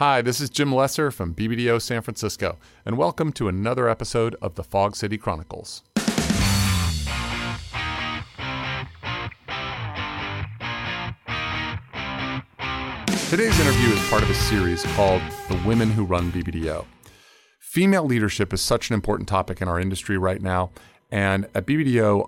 Hi, this is Jim Lesser from BBDO San Francisco, and welcome to another episode of the Fog City Chronicles. Today's interview is part of a series called The Women Who Run BBDO. Female leadership is such an important topic in our industry right now, and at BBDO,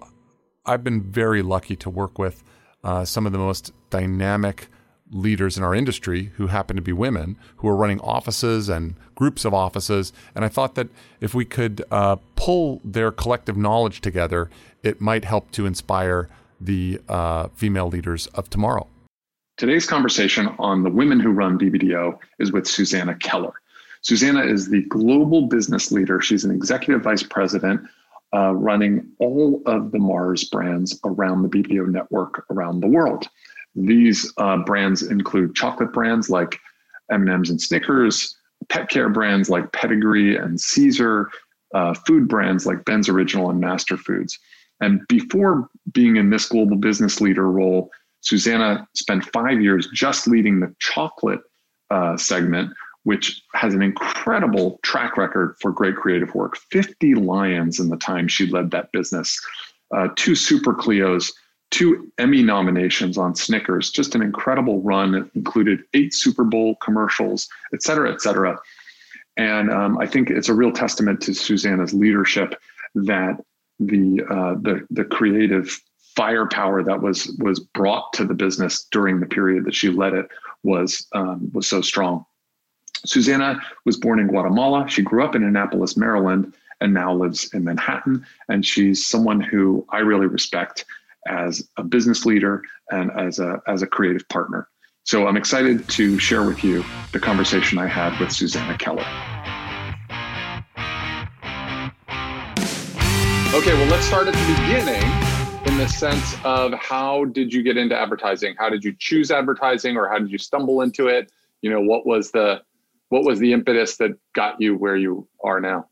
I've been very lucky to work with uh, some of the most dynamic leaders in our industry who happen to be women who are running offices and groups of offices. And I thought that if we could uh, pull their collective knowledge together, it might help to inspire the uh, female leaders of tomorrow. Today's conversation on the women who run BBDO is with Susannah Keller. Susannah is the global business leader. She's an executive vice president uh, running all of the Mars brands around the BBDO network around the world. These uh, brands include chocolate brands like M&M's and Snickers, pet care brands like Pedigree and Cesar, uh, food brands like Ben's Original and Master Foods. And before being in this global business leader role, Susannah spent five years just leading the chocolate uh, segment, which has an incredible track record for great creative work 50 lions in the time she led that business, uh, two Super Clios, two Emmy nominations on Snickers, just an incredible run. It included eight Super Bowl commercials, et cetera, et cetera. And um, I think it's a real testament to Susannah's leadership that the uh, the the creative firepower that was was brought to the business during the period that she led it was um, was so strong. Susannah was born in Guatemala. She grew up in Annapolis, Maryland, and now lives in Manhattan. And she's someone who I really respect as a business leader and as a, as a creative partner. So I'm excited to share with you the conversation I had with Susannah Keller. Okay, well, let's start at the beginning in the sense of how did you get into advertising? How did you choose advertising or how did you stumble into it? You know, what was the what was the impetus that got you where you are now?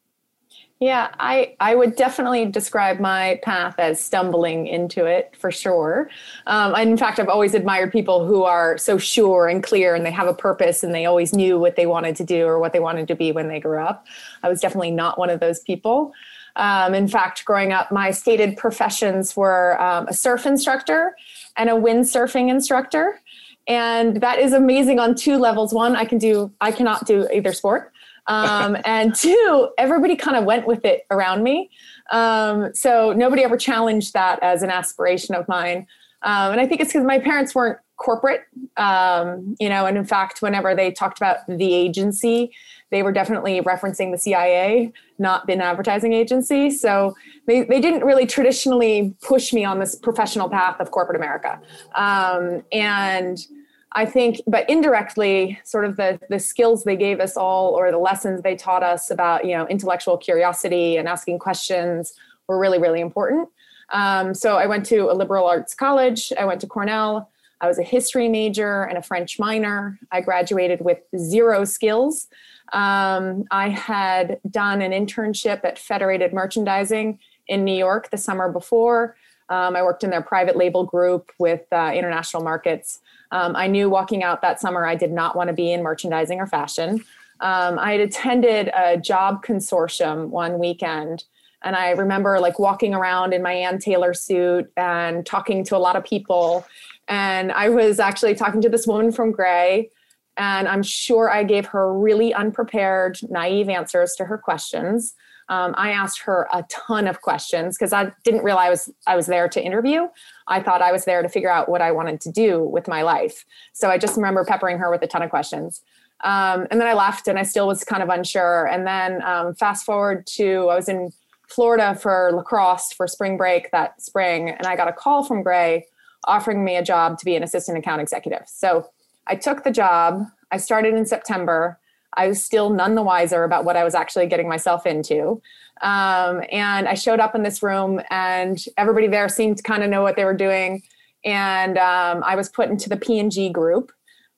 Yeah, I, I would definitely describe my path as stumbling into it for sure. Um, in fact, I've always admired people who are so sure and clear and they have a purpose and they always knew what they wanted to do or what they wanted to be when they grew up. I was definitely not one of those people. Um, in fact, growing up, my stated professions were um, a surf instructor and a windsurfing instructor. And that is amazing on two levels. One, I can do, I cannot do either sport. Um, and two, everybody kind of went with it around me. Um, so nobody ever challenged that as an aspiration of mine. Um, and I think it's because my parents weren't corporate, um, you know, and in fact, whenever they talked about the agency, they were definitely referencing the CIA, not an advertising agency. So they, they didn't really traditionally push me on this professional path of corporate America. Um, and I think, but indirectly, sort of the the skills they gave us all, or the lessons they taught us about, you know, intellectual curiosity and asking questions, were really, really important. Um, so I went to a liberal arts college. I went to Cornell. I was a history major and a French minor. I graduated with zero skills. Um, I had done an internship at Federated Merchandising in New York the summer before. Um, I worked in their private label group with uh, international markets. Um, I knew walking out that summer I did not want to be in merchandising or fashion. Um, I had attended a job consortium one weekend, and I remember like walking around in my Ann Taylor suit and talking to a lot of people. And I was actually talking to this woman from Grey, and I'm sure I gave her really unprepared, naive answers to her questions. Um, I asked her a ton of questions because I didn't realize I was, I was there to interview. I thought I was there to figure out what I wanted to do with my life. So I just remember peppering her with a ton of questions. Um, and then I left and I still was kind of unsure. And then um, fast forward to I was in Florida for lacrosse for spring break that spring, and I got a call from Grey offering me a job to be an assistant account executive. So I took the job. I started in September. I was still none the wiser about what I was actually getting myself into. Um, and I showed up in this room, and everybody there seemed to kind of know what they were doing. And um, I was put into the P&G group,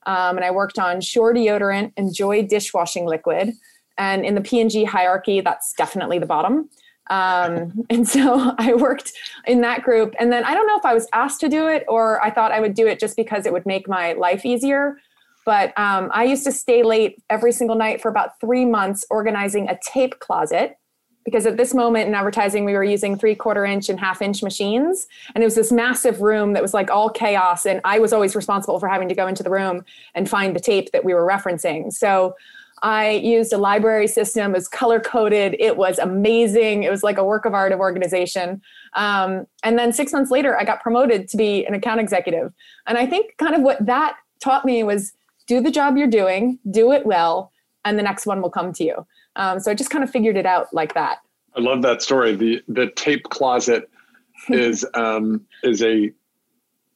um, and I worked on Sure deodorant and Joy dishwashing liquid. And in the P&G hierarchy, that's definitely the bottom. Um, and so I worked in that group. And then I don't know if I was asked to do it or I thought I would do it just because it would make my life easier but um, I used to stay late every single night for about three months organizing a tape closet because at this moment in advertising we were using three quarter inch and half inch machines. And it was this massive room that was like all chaos. And i was always responsible for having to go into the room and find the tape that we were referencing. So i used a library system. It was color coded it was amazing. It was like a work of art of organization. Um, and then six months later i got promoted to be an account executive. And i think kind of what that taught me was do the job you're doing, do it well, and the next one will come to you. Um, so I just kind of figured it out like that. I love that story. The the tape closet is um, is a,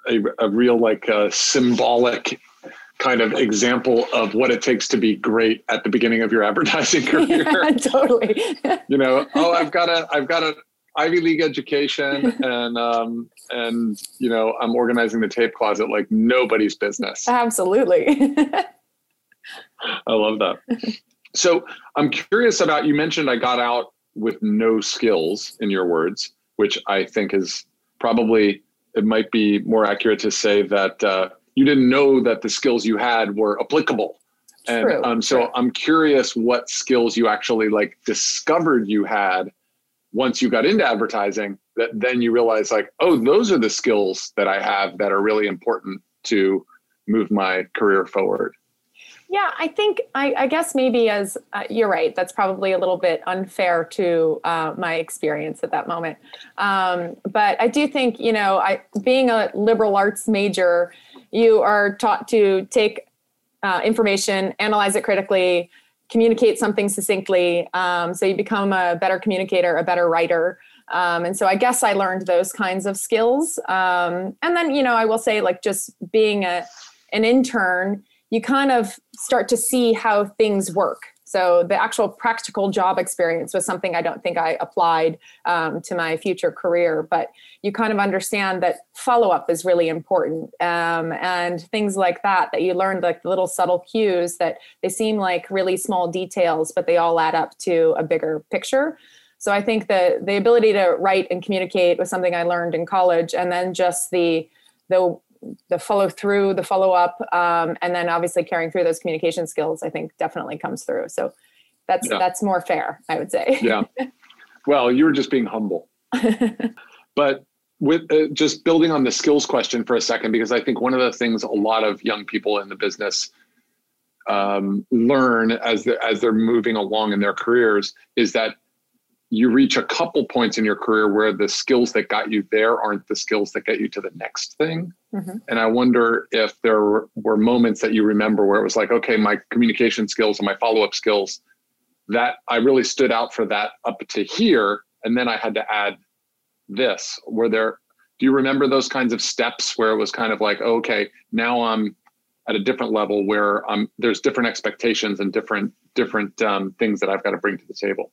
a, a real like a uh, symbolic kind of example of what it takes to be great at the beginning of your advertising career. Yeah, totally. you know, oh, I've got a I've got a Ivy League education and um, and you know I'm organizing the tape closet like nobody's business. Absolutely. I love that. So I'm curious about you mentioned I got out with no skills in your words, which I think is probably it might be more accurate to say that uh, you didn't know that the skills you had were applicable. And True. um, so True. I'm curious what skills you actually like discovered you had once you got into advertising that then you realize like oh those are the skills that i have that are really important to move my career forward. Yeah i think i, I guess maybe as uh, you're right that's probably a little bit unfair to uh, my experience at that moment. Um, but i do think you know i being a liberal arts major you are taught to take uh, information analyze it critically communicate something succinctly. Um, so you become a better communicator, a better writer. Um, and so I guess I learned those kinds of skills. Um, and then, you know, I will say, like, just being a, an intern, you kind of start to see how things work. So the actual practical job experience was something I don't think I applied um, to my future career, but you kind of understand that follow up is really important um, and things like that, that you learned like the little subtle cues that they seem like really small details, but they all add up to a bigger picture. So I think that the ability to write and communicate was something I learned in college, and then just the the the follow through, the follow up, um, and then obviously carrying through those communication skills, I think definitely comes through. So that's yeah. that's more fair, I would say. yeah. Well, you were just being humble. but with uh, just building on the skills question for a second, because I think one of the things a lot of young people in the business um, learn as they're, as they're moving along in their careers is that you reach a couple points in your career where the skills that got you there aren't the skills that get you to the next thing. Mm-hmm. And I wonder if there were, moments that you remember where it was like, okay, my communication skills and my follow up skills, that I really stood out for that up to here. And then I had to add this. Were there, do you remember those kinds of steps where it was kind of like, okay, now I'm at a different level where um, there's different expectations and different different um, things that I've got to bring to the table?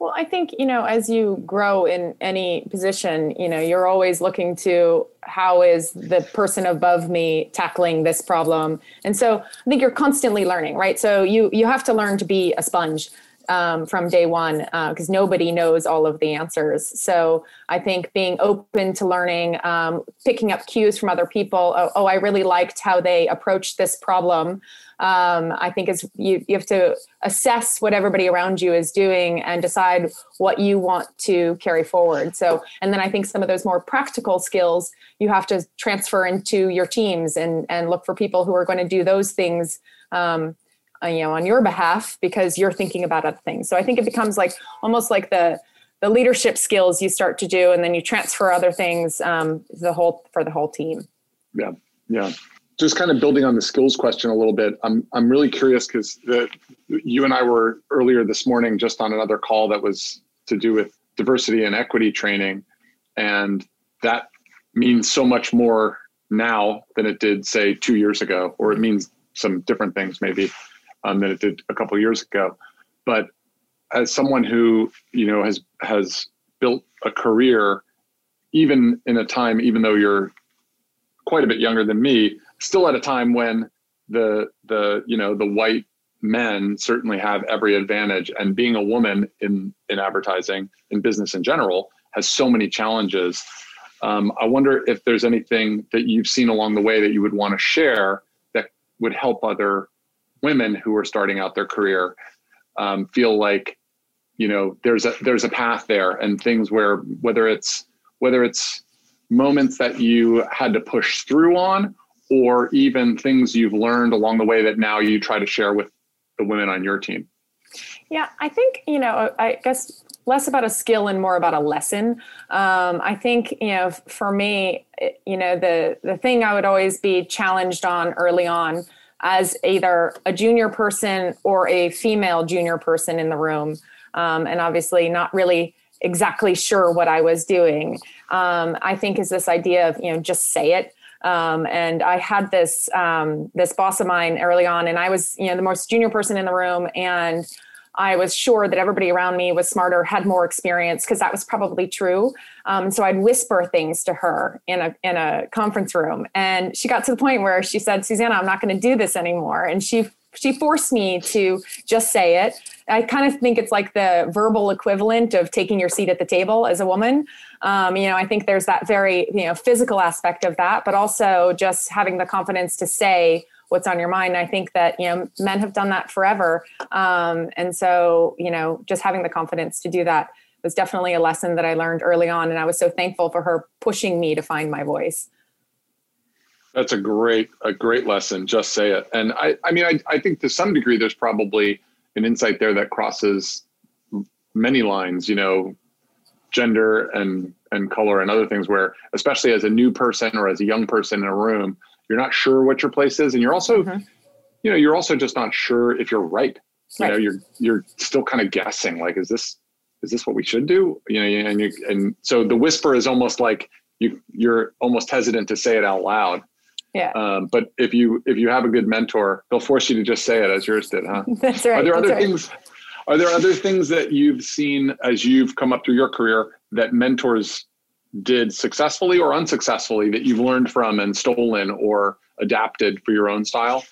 Well, I think, you know, as you grow in any position, you know, you're always looking to how is the person above me tackling this problem. And so I think you're constantly learning, right? So you you have to learn to be a sponge um, from day one because uh, nobody knows all of the answers. So I think being open to learning, um, picking up cues from other people. Oh, oh, I really liked how they approached this problem. Um, I think is you, you have to assess what everybody around you is doing and decide what you want to carry forward. So, and then I think some of those more practical skills you have to transfer into your teams and and look for people who are going to do those things. Um, uh, you know on your behalf because you're thinking about other things so i think it becomes like almost like the the leadership skills you start to do and then you transfer other things um, the whole for the whole team yeah yeah just kind of building on the skills question a little bit i'm i'm really curious because you and i were earlier this morning just on another call that was to do with diversity and equity training and that means so much more now than it did say two years ago or it means some different things maybe um, than it did a couple years ago. But as someone who you know has has built a career, even in a time, even though you're quite a bit younger than me, still at a time when the the you know the white men certainly have every advantage, and being a woman in in advertising in business in general has so many challenges. Um, I wonder if there's anything that you've seen along the way that you would want to share that would help other women who are starting out their career um, feel like you know there's a there's a path there and things where whether it's whether it's moments that you had to push through on or even things you've learned along the way that now you try to share with the women on your team yeah i think you know i guess less about a skill and more about a lesson. Um, I think you know, for me, you know, the the thing I would always be challenged on early on as either a junior person or a female junior person in the room, um, and obviously not really exactly sure what I was doing. Um, I think is this idea of you know just say it. Um, and I had this um, this boss of mine early on, and I was you know the most junior person in the room, and I was sure that everybody around me was smarter, had more experience, because that was probably true. Um, so I'd whisper things to her in a in a conference room, and she got to the point where she said, "Susannah, I'm not going to do this anymore," and she she forced me to just say it. I kind of think it's like the verbal equivalent of taking your seat at the table as a woman. Um, you know, I think there's that very you know physical aspect of that, but also just having the confidence to say what's on your mind. I think that you know men have done that forever, um, and so you know just having the confidence to do that was definitely a lesson that I learned early on, and I was so thankful for her pushing me to find my voice. That's a great a great lesson. Just say it, and I I mean I I think to some degree there's probably an insight there that crosses many lines. You know, gender and and color and other things where especially as a new person or as a young person in a room you're not sure what your place is and you're also mm-hmm. you know you're also just not sure if you're right you right. know you're you're still kind of guessing like is this is this what we should do you know and you and so the whisper is almost like you you're almost hesitant to say it out loud yeah um, but if you if you have a good mentor they'll force you to just say it as yours did huh that's right are there other right. things are there other things that you've seen as you've come up through your career that mentors did successfully or unsuccessfully that you've learned from and stolen or adapted for your own style?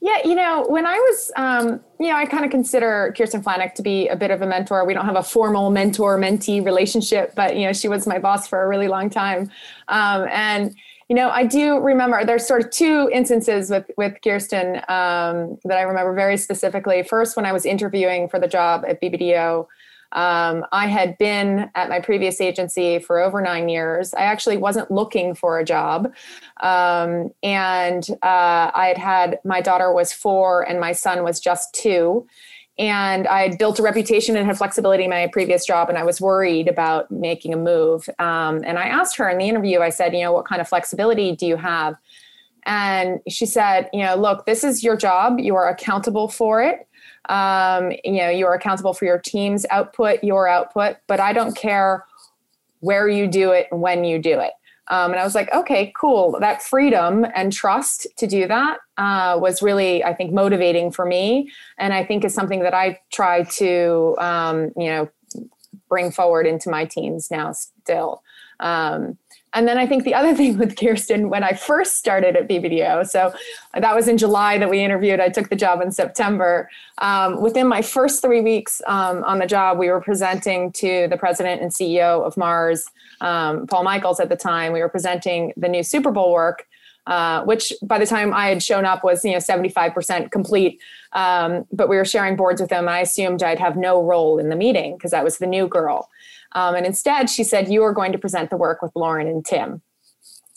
Yeah, you know, when I was, um, you know, I kind of consider Kirsten Flanik to be a bit of a mentor. We don't have a formal mentor mentee relationship, but, you know, she was my boss for a really long time. Um, and, you know, I do remember there's sort of two instances with, with Kirsten um, that I remember very specifically. First, when I was interviewing for the job at BBDO, um, I had been at my previous agency for over nine years. I actually wasn't looking for a job. Um, and uh, I had had my daughter was four and my son was just two. And I had built a reputation and had flexibility in my previous job, and I was worried about making a move. Um, and I asked her in the interview, I said, you know, what kind of flexibility do you have? And she said, you know, look, this is your job. You are accountable for it. Um, you know, you're accountable for your team's output, your output, but I don't care where you do it and when you do it. Um, and I was like, okay, cool. That freedom and trust to do that uh, was really, I think, motivating for me, and I think is something that I try to, um, you know, bring forward into my teams now. Still, um, and then I think the other thing with Kirsten, when I first started at BBDO, so that was in July that we interviewed. I took the job in September. Um, within my first three weeks um, on the job, we were presenting to the president and CEO of Mars, um, Paul Michaels at the time. We were presenting the new Super Bowl work. Uh, which by the time I had shown up was you know 75% complete. Um, but we were sharing boards with them. I assumed I'd have no role in the meeting because I was the new girl. Um, and instead, she said, You are going to present the work with Lauren and Tim.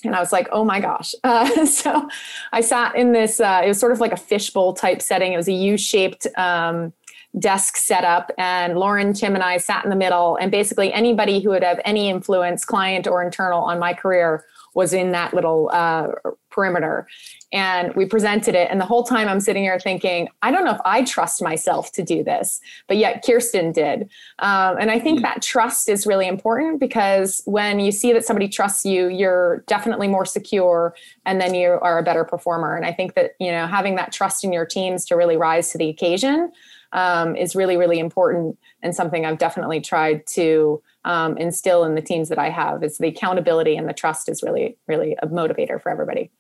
And I was like, oh my gosh. Uh, so I sat in this, uh, it was sort of like a fishbowl type setting. It was a U shaped um, desk setup. And Lauren, Tim, and I sat in the middle. And basically, anybody who would have any influence, client or internal, on my career was in that little uh, perimeter and we presented it. And the whole time I'm sitting here thinking, I don't know if I trust myself to do this, but yet Kirsten did. Um, and I think mm. that trust is really important because when you see that somebody trusts you, you're definitely more secure and then you are a better performer. And I think that, you know, having that trust in your teams to really rise to the occasion um, is really, really important and something I've definitely tried to um, instill in the teams that I have. Is the accountability and the trust is really, really a motivator for everybody.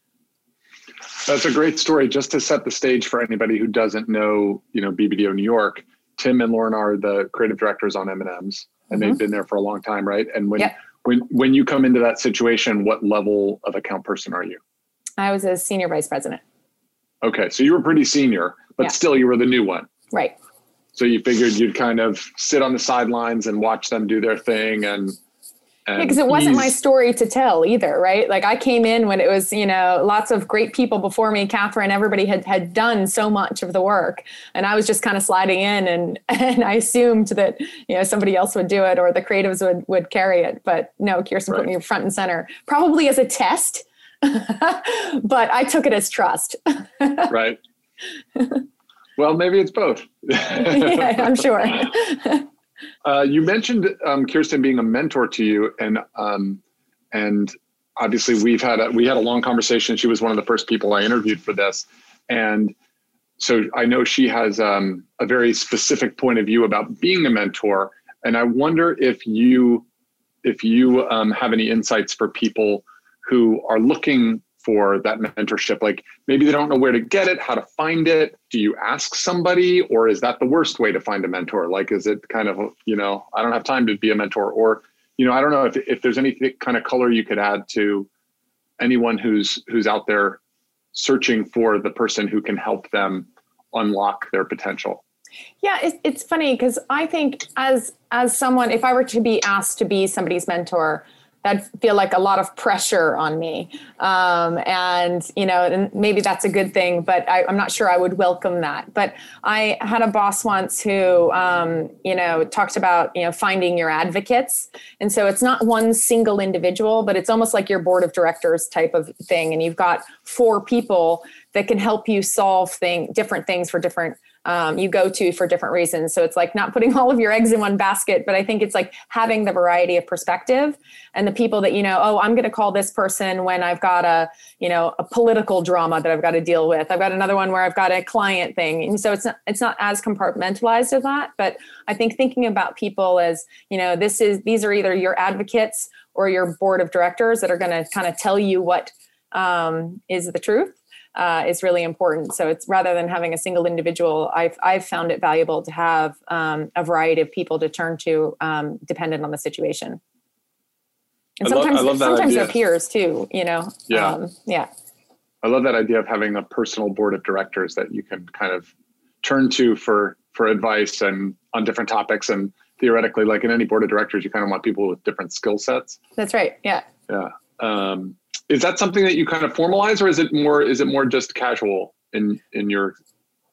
That's a great story. Just to set the stage for anybody who doesn't know, you know, BBDO New York, Tim and Lauren are the creative directors on M&M's and mm-hmm. they've been there for a long time, right? And when, yep. when, when you come into that situation, what level of account person are you? I was a senior vice president. Okay, so you were pretty senior, but Yeah. still you were the new one. Right. So you figured you'd kind of sit on the sidelines and watch them do their thing and because it wasn't my story to tell either, right? Like I came in when it was, you know, lots of great people before me, Catherine, everybody had had done so much of the work, and I was just kind of sliding in, and and I assumed that you know somebody else would do it or the creatives would would carry it, but no, Kirsten put me front and center, probably as a test, but I took it as trust. right. Well, maybe it's both. yeah, I'm sure. Uh, you mentioned um, Kirsten being a mentor to you, and um, and obviously we've had a, we had a long conversation. She was one of the first people I interviewed for this, and so I know she has um, a very specific point of view about being a mentor. And I wonder if you if you um, have any insights for people who are looking for that mentorship. Like maybe they don't know where to get it how to find it. Do you ask somebody or is that the worst way to find a mentor? Like is it kind of you know i don't have time to be a mentor or you know i don't know if, if there's any kind of color you could add to anyone who's who's out there searching for the person who can help them unlock their potential. Yeah, it's, it's funny because I think as as someone, if I were to be asked to be somebody's mentor, that'd feel like a lot of pressure on me. Um, and you know, and maybe that's a good thing, but I, I'm not sure I would welcome that. But I had a boss once who, um, you know, talked about you know finding your advocates, and so it's not one single individual, but it's almost like your board of directors type of thing, and you've got four people that can help you solve thing different things for different um, you go to for different reasons. So it's like not putting all of your eggs in one basket, but I think it's like having the variety of perspective and the people that you know. Oh, I'm going to call this person when I've got a you know a political drama that I've got to deal with. I've got another one where I've got a client thing, and so it's not it's not as compartmentalized as that. But I think thinking about people as you know this is these are either your advocates or your board of directors that are going to kind of tell you what um, is the truth uh, is really important. So it's rather than having a single individual, I've I've found it valuable to have um, a variety of people to turn to, um, dependent on the situation. And I love- sometimes love that sometimes idea. they're peers too. You know. Yeah. Um, yeah. I love that idea of having a personal board of directors that you can kind of turn to for for advice and on different topics. And theoretically, like in any board of directors, you kind of want people with different skill sets. That's right. Yeah. Yeah. Um, is that something that you kind of formalize, or is it more is it more just casual in in your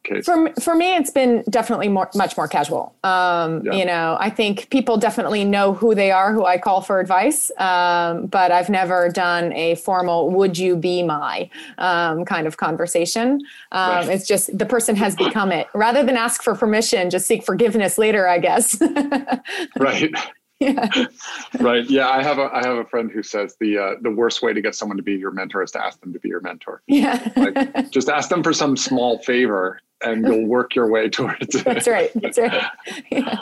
case? For, for me, it's been definitely more, much more casual. Um, Yeah. You know, I think people definitely know who they are, who I call for advice. Um, but I've never done a formal "Would you be my" um, kind of conversation. Um, Right. It's just the person has become it. Rather than ask for permission, just seek forgiveness later. I guess. right. yeah. Right. Yeah. I have a I have a friend who says the uh, the worst way to get someone to be your mentor is to ask them to be your mentor. Yeah. Like just ask them for some small favor, and you'll work your way towards it. That's right. That's right. Yeah.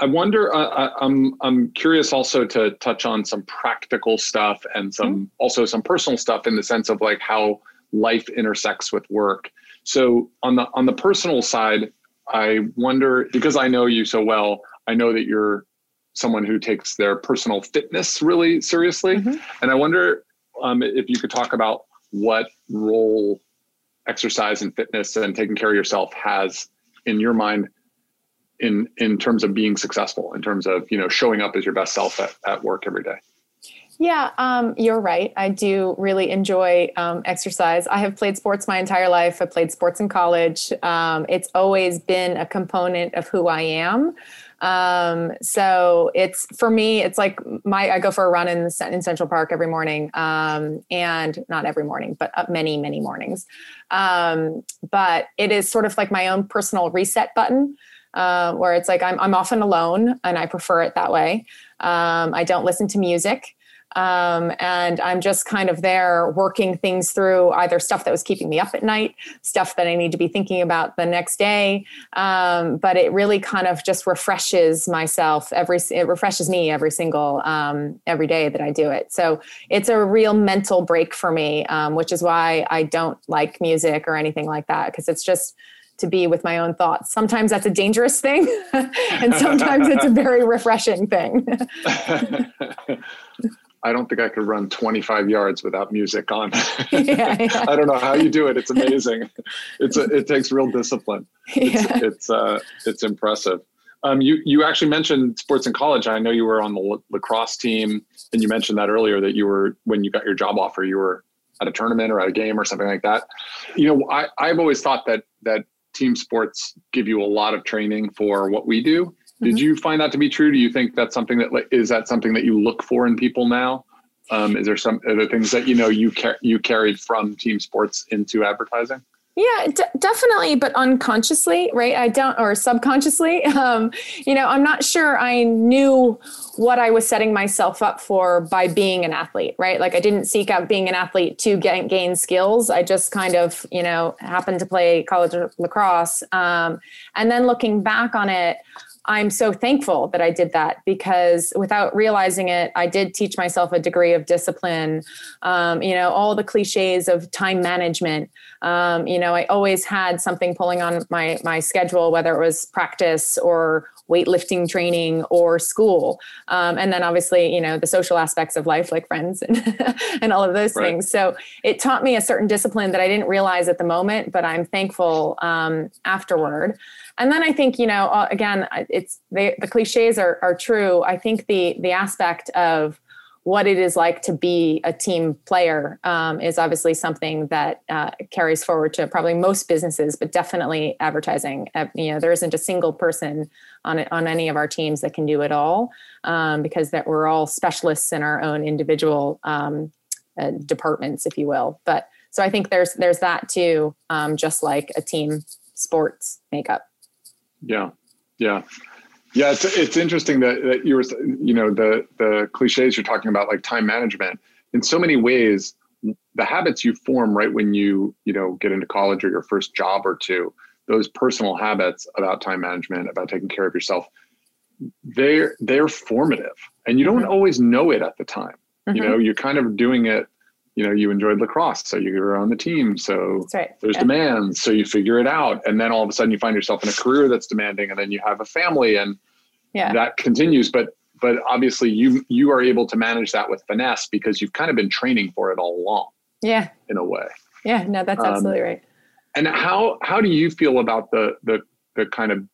I wonder. Uh, I, I'm I'm curious also to touch on some practical stuff and some also some personal stuff in the sense of like how life intersects with work. So on the on the personal side, I wonder because I know you so well. I know that you're someone who takes their personal fitness really seriously, Mhm. and I wonder um, if you could talk about what role exercise and fitness and taking care of yourself has in your mind in in terms of being successful in terms of you know showing up as your best self at, at work every day Yeah, um, you're right. I do really enjoy um, exercise. I have played sports my entire life. I played sports in college. Um, it's always been a component of who I am. Um, so it's for me. It's like my I go for a run in in Central Park every morning, um, and not every morning, but uh, many many mornings. Um, but it is sort of like my own personal reset button. Uh, where it's like I'm, I'm often alone and I prefer it that way. Um, I don't listen to music. Um, and I'm just kind of there working things through either stuff that was keeping me up at night, stuff that I need to be thinking about the next day. Um, but it really kind of just refreshes myself every, it refreshes me every single, um, every day that I do it. So it's a real mental break for me, um, which is why I don't like music or anything like that. Cause it's just, to be with my own thoughts. Sometimes that's a dangerous thing, and sometimes it's a very refreshing thing. I don't think I could run 25 yards without music on. yeah, yeah. I don't know how you do it. It's amazing. It's a, it takes real discipline. It's yeah. it's, uh, it's impressive. Um, you you actually mentioned sports in college. I know you were on the lacrosse team, and you mentioned that earlier that you were when you got your job offer, you were at a tournament or at a game or something like that. You know, I, I've always thought that that team sports give you a lot of training for what we do. Did mm-hmm. you find that to be true? Do you think that's something that is that something that you look for in people now? Um, is there some other things that you know you car- you carried from team sports into advertising? Yeah, d- definitely, but unconsciously, right? I don't, or subconsciously. Um, you know, I'm not sure I knew what I was setting myself up for by being an athlete, right? Like I didn't seek out being an athlete to get, gain skills. I just kind of, you know, happened to play college lacrosse. Um, and then looking back on it, I'm so thankful that I did that because without realizing it, I did teach myself a degree of discipline. Um, you know, all the cliches of time management. Um, you know, I always had something pulling on my my schedule, whether it was practice or weightlifting training or school, um, and then obviously, you know, the social aspects of life, like friends and and all of those right. things. So it taught me a certain discipline that I didn't realize at the moment, but I'm thankful um, afterward. And then I think, you know, uh, again, it's they, the cliches are, are true. I think the the aspect of what it is like to be a team player um, is obviously something that uh, carries forward to probably most businesses, but definitely advertising. Uh, you know, there isn't a single person on on any of our teams that can do it all um, because that we're all specialists in our own individual um, uh, departments, if you will. But so I think there's there's that too, um, just like a team sports makeup. Yeah, yeah, yeah. It's it's interesting that, that you were you know the the cliches you're talking about like time management in so many ways the habits you form right when you you know get into college or your first job or two those personal habits about time management about taking care of yourself they're they're formative and you don't mm-hmm. always know it at the time mm-hmm. you know you're kind of doing it you know you enjoyed lacrosse so you were on the team so right. there's yeah. demands so you figure it out and then all of a sudden you find yourself in a career that's demanding and then you have a family and yeah. that continues but but obviously you you are able to manage that with finesse because you've kind of been training for it all along. Yeah. In a way. Yeah no that's um, absolutely right. and how how do you feel about the the the kind of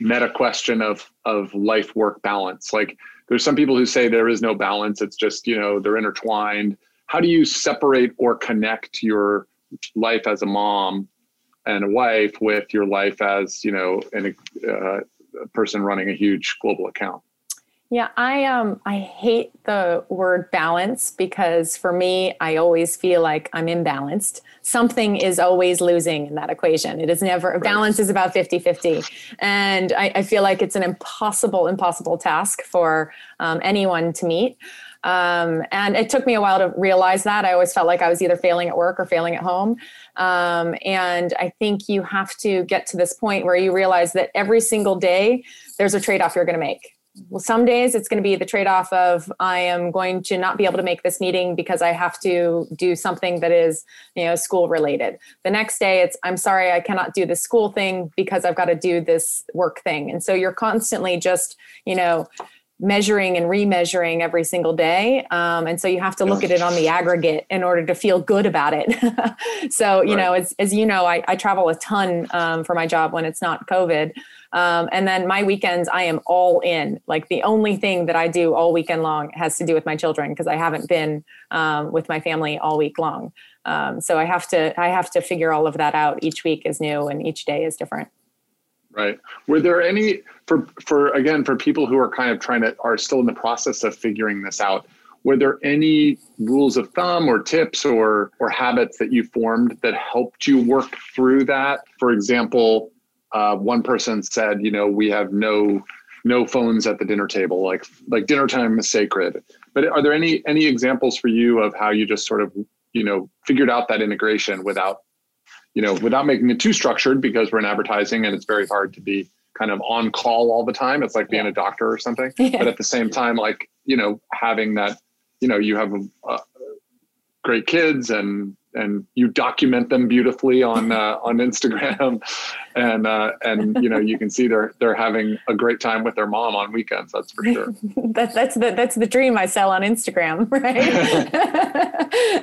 meta question of of life work balance? Like there's some people who say there is no balance it's just you know they're intertwined. How do you separate or connect your life as a mom and a wife with your life as you know an, uh, person running a huge global account. Yeah i um i hate the word balance because for me i always feel like i'm imbalanced. Something is always losing in that equation. It is never right. balance is about 50 50 and I, I, feel like it's an impossible impossible task for um, anyone to meet um, and it took me a while to realize that. I always felt like I was either failing at work or failing at home. Um, and I think you have to get to this point where you realize that every single day there's a trade off you're going to make. Well, some days it's going to be the trade off of I am going to not be able to make this meeting because I have to do something that is, you know, school related. The next day it's I'm sorry I cannot do this school thing because I've got to do this work thing. And so you're constantly just, you know, measuring and remeasuring every single day. Um, and so you have to look at it on the aggregate in order to feel good about it. So you right. know as, as you know I, I travel a ton um, for my job when it's not covid. Um, and then my weekends i am all in. Like the only thing that i do all weekend long has to do with my children because i haven't been um, with my family all week long. Um, so i have to i have to figure all of that out. Each week is new and each day is different right? Were there any for for again for people who are kind of trying to are still in the process of figuring this out were there any rules of thumb or tips or or habits that you formed that helped you work through that? For example uh, one person said you know we have no no phones at the dinner table like like dinner time is sacred. But are there any any examples for you of how you just sort of you know figured out that integration without you know, without making it too structured because we're in advertising and it's very hard to be kind of on call all the time. It's like being yeah. a doctor or something. Yeah. But at the same time, like, you know, having that, you know, you have a great kids and and you document them beautifully on uh, on Instagram, and uh, and you know you can see they're they're having a great time with their mom on weekends. That's for sure. that, that's the that's the dream I sell on Instagram, right?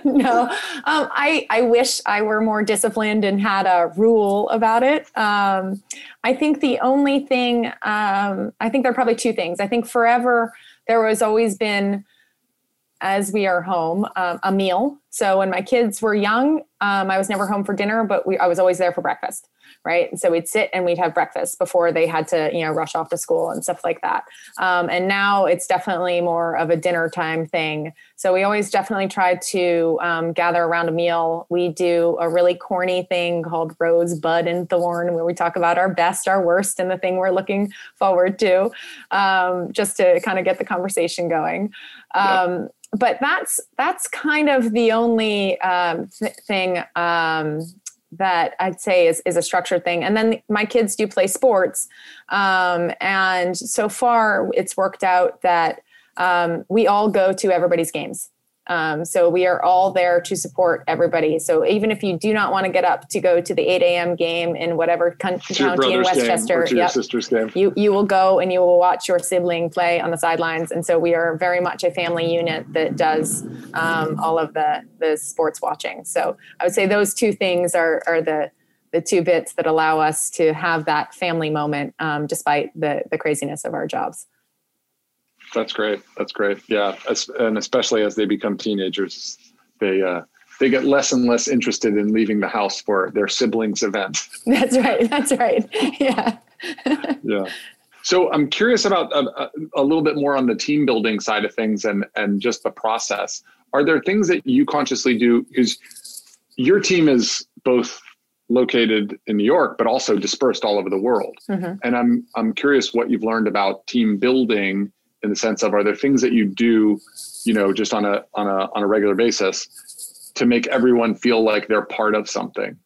no, um, I I wish I were more disciplined and had a rule about it. Um, I think the only thing um, I think there are probably two things. I think forever there was always been as we are home um, a meal. So when my kids were young, um, I was never home for dinner, but we, I was always there for breakfast, right? And so we'd sit and we'd have breakfast before they had to, you know, rush off to school and stuff like that. Um, and now it's definitely more of a dinner time thing. So we always definitely try to um, gather around a meal. We do a really corny thing called Rose, Bud, and Thorn, where we talk about our best, our worst, and the thing we're looking forward to, um, just to kind of get the conversation going. Yep um, but that's that's kind of the only um, th- thing um, that I'd say is is a structured thing. And then my kids do play sports, um, and so far it's worked out that um, we all go to everybody's games. Um, so we are all there to support everybody. So even if you do not want to get up to go to the 8 a.m. game in whatever con- county in Westchester, game, yep, sister's game. You, you will go and you will watch your sibling play on the sidelines. And so we are very much a family unit that does um, all of the, the sports watching. So I would say those two things are, are the, the two bits that allow us to have that family moment um, despite the, the craziness of our jobs. That's great. That's great. Yeah, and especially as they become teenagers, they uh, they get less and less interested in leaving the house for their siblings' event. That's right. That's right. Yeah. yeah. So I'm curious about a, uh, uh, a, little bit more on the team building side of things and and just the process. Are there things that you consciously do because your team is both located in New York, but also dispersed all over the world. Mm-hmm. And I'm I'm curious what you've learned about team building in the sense of are there things that you do you know just on a on a on a regular basis to make everyone feel like they're part of something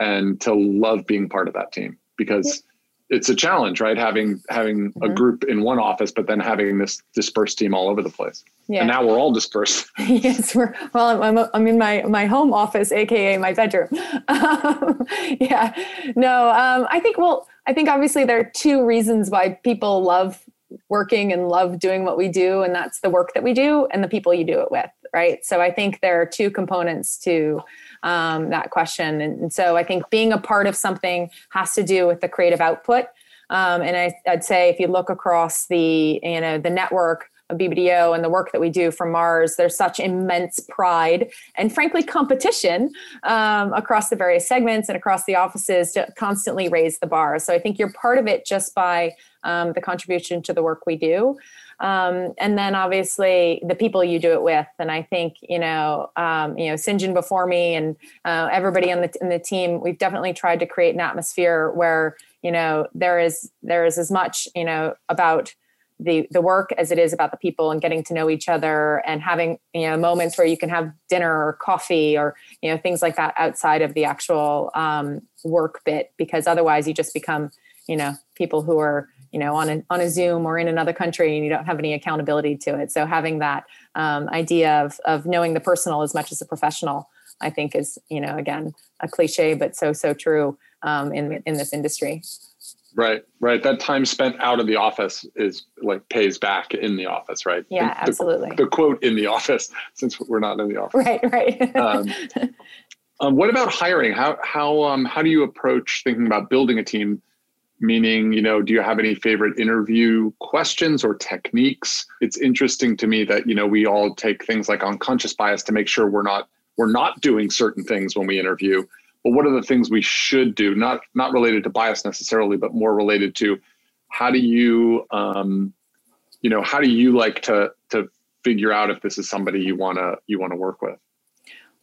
and to love being part of that team? Because it's a challenge right? Having having mm-hmm. a group in one office but then having this dispersed team all over the place. Yeah. and now we're all dispersed. Yes we're well I'm, I'm in my my home office aka my bedroom. Um, yeah. No um, i think well i think obviously there are two reasons why people love working and love doing what we do and that's the work that we do and the people you do it with right? So i think there are two components to um, that question. And, and, so i think being a part of something has to do with the creative output. Um, and I, i'd say if you look across the you know the network BBDO and the work that we do from Mars, there's such immense pride and frankly competition um, across the various segments and across the offices to constantly raise the bar. So I think you're part of it just by um, the contribution to the work we do. Um, and then obviously the people you do it with. And I think you know, um, you know, Sinjin before me and uh, everybody on the in the team, we've definitely tried to create an atmosphere where you know there is there is as much you know about the the work as it is about the people and getting to know each other and having you know moments where you can have dinner or coffee or you know things like that outside of the actual um, work bit because otherwise you just become you know people who are you know on a, on a zoom or in another country and you don't have any accountability to it. So having that um, idea of of knowing the personal as much as the professional i think is you know again a cliche but so so true um, in in this industry Right, right. That time spent out of the office is like pays back in the office, right? Yeah, the, absolutely. The, the, quote in the office, since we're not in the office. Right, right. um, um, what about hiring? How how um how do you approach thinking about building a team? Meaning, you know, do you have any favorite interview questions or techniques? It's interesting to me that you know we all take things like unconscious bias to make sure we're not we're not doing certain things when we interview but what are the things we should do? Not not related to bias necessarily but more related to how do you um, you know how do you like to to figure out if this is somebody you want to you want to work with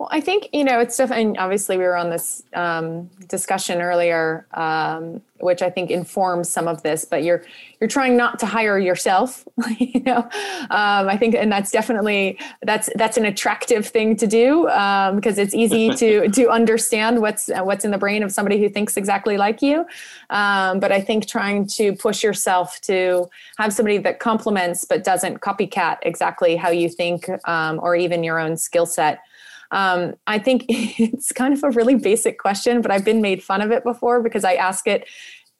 well, I think you know it's definitely. Obviously, we were on this um, discussion earlier, um, which I think informs some of this. But you're you're trying not to hire yourself, you know. Um, I think, and that's definitely that's that's an attractive thing to do because um, it's easy to to understand what's what's in the brain of somebody who thinks exactly like you. Um, but I think trying to push yourself to have somebody that complements but doesn't copycat exactly how you think um, or even your own skill set Um, I think it's kind of a really basic question, but I've been made fun of it before because I ask it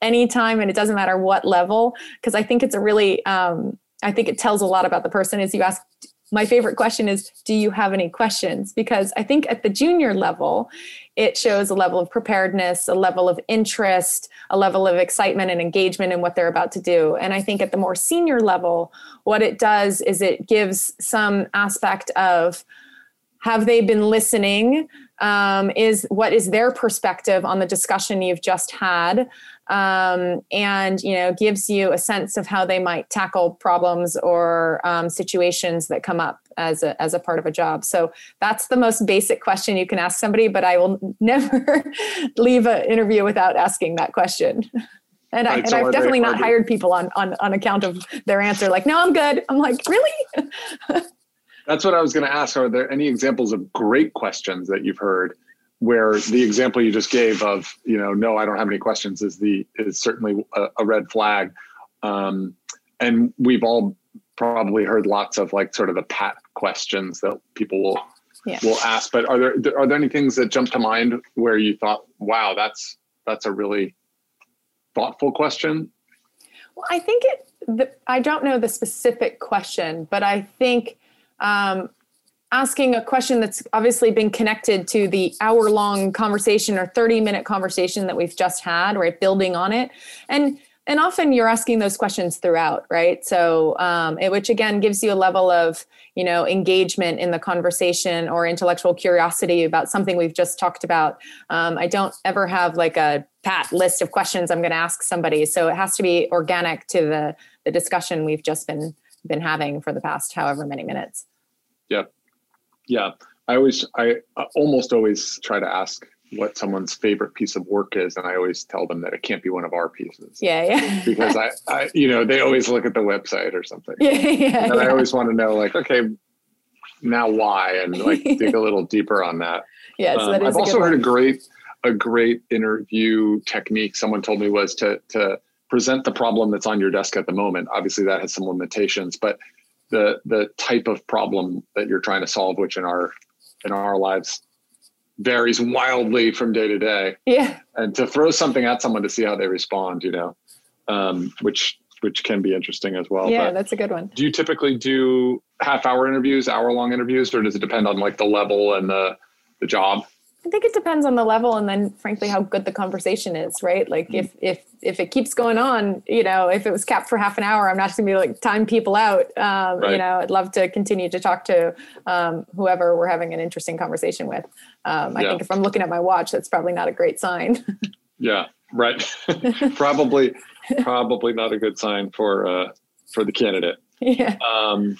anytime and it doesn't matter what level, because I think it's a really, um, I think it tells a lot about the person is you ask, my favorite question is do you have any questions? Because i think at the junior level it shows a level of preparedness a level of interest a level of excitement and engagement in what they're about to do. And i think at the more senior level what it does is it gives some aspect of have they been listening um, is what is their perspective on the discussion you've just had um, and you know gives you a sense of how they might tackle problems or um, situations that come up as a as a part of a job. So that's the most basic question you can ask somebody but i will never leave an interview without asking that question. And, right, I, and so I've definitely not hired people on, on on account of their answer like no I'm good. I'm like really That's what I was going to ask. Are there any examples of great questions that you've heard where the example you just gave of, you know, no, I don't have any questions is the is certainly a, a red flag. Um, and we've all probably heard lots of like sort of the pat questions that people will yeah. will ask. But are there are there any things that jump to mind where you thought, wow, that's that's a really thoughtful question? Well, I think it. The, I don't know the specific question, but I think um, asking a question that's obviously been connected to the hour long conversation or 30 minute conversation that we've just had right building on it. And and often you're asking those questions throughout right? So um, it, which again gives you a level of you know engagement in the conversation or intellectual curiosity about something we've just talked about. Um, i don't ever have like a pat list of questions i'm going to ask somebody. So it has to be organic to the the discussion we've just been been having for the past however many minutes. Yeah. I always, I almost always try to ask what someone's favorite piece of work is. And I always tell them that it can't be one of our pieces. Yeah. Yeah. because I, I, you know, they always look at the website or something. Yeah. yeah and yeah. I always want to know like, okay, now why? And like dig a little deeper on that. Yes. Um, I've also heard a great, a great interview technique someone told me was to, to present the problem that's on your desk at the moment. Obviously that has some limitations, but the the type of problem that you're trying to solve, which in our in our lives varies wildly from day to day. Yeah. And to throw something at someone to see how they respond, you know, um, which which can be interesting as well. Yeah, but that's a good one. Do you typically do half hour interviews, hour long interviews, or does it depend on like the level and the the job? I think it depends on the level and then frankly how good the conversation is, right? Like mm-hmm. if if if it keeps going on, you know, if it was capped for half an hour, I'm not gonna be like time people out. Um, right. You know, I'd love to continue to talk to um, whoever we're having an interesting conversation with. Um, I yeah. think if I'm looking at my watch, that's probably not a great sign. yeah, right. probably probably not a good sign for uh, for the candidate. Yeah. Um,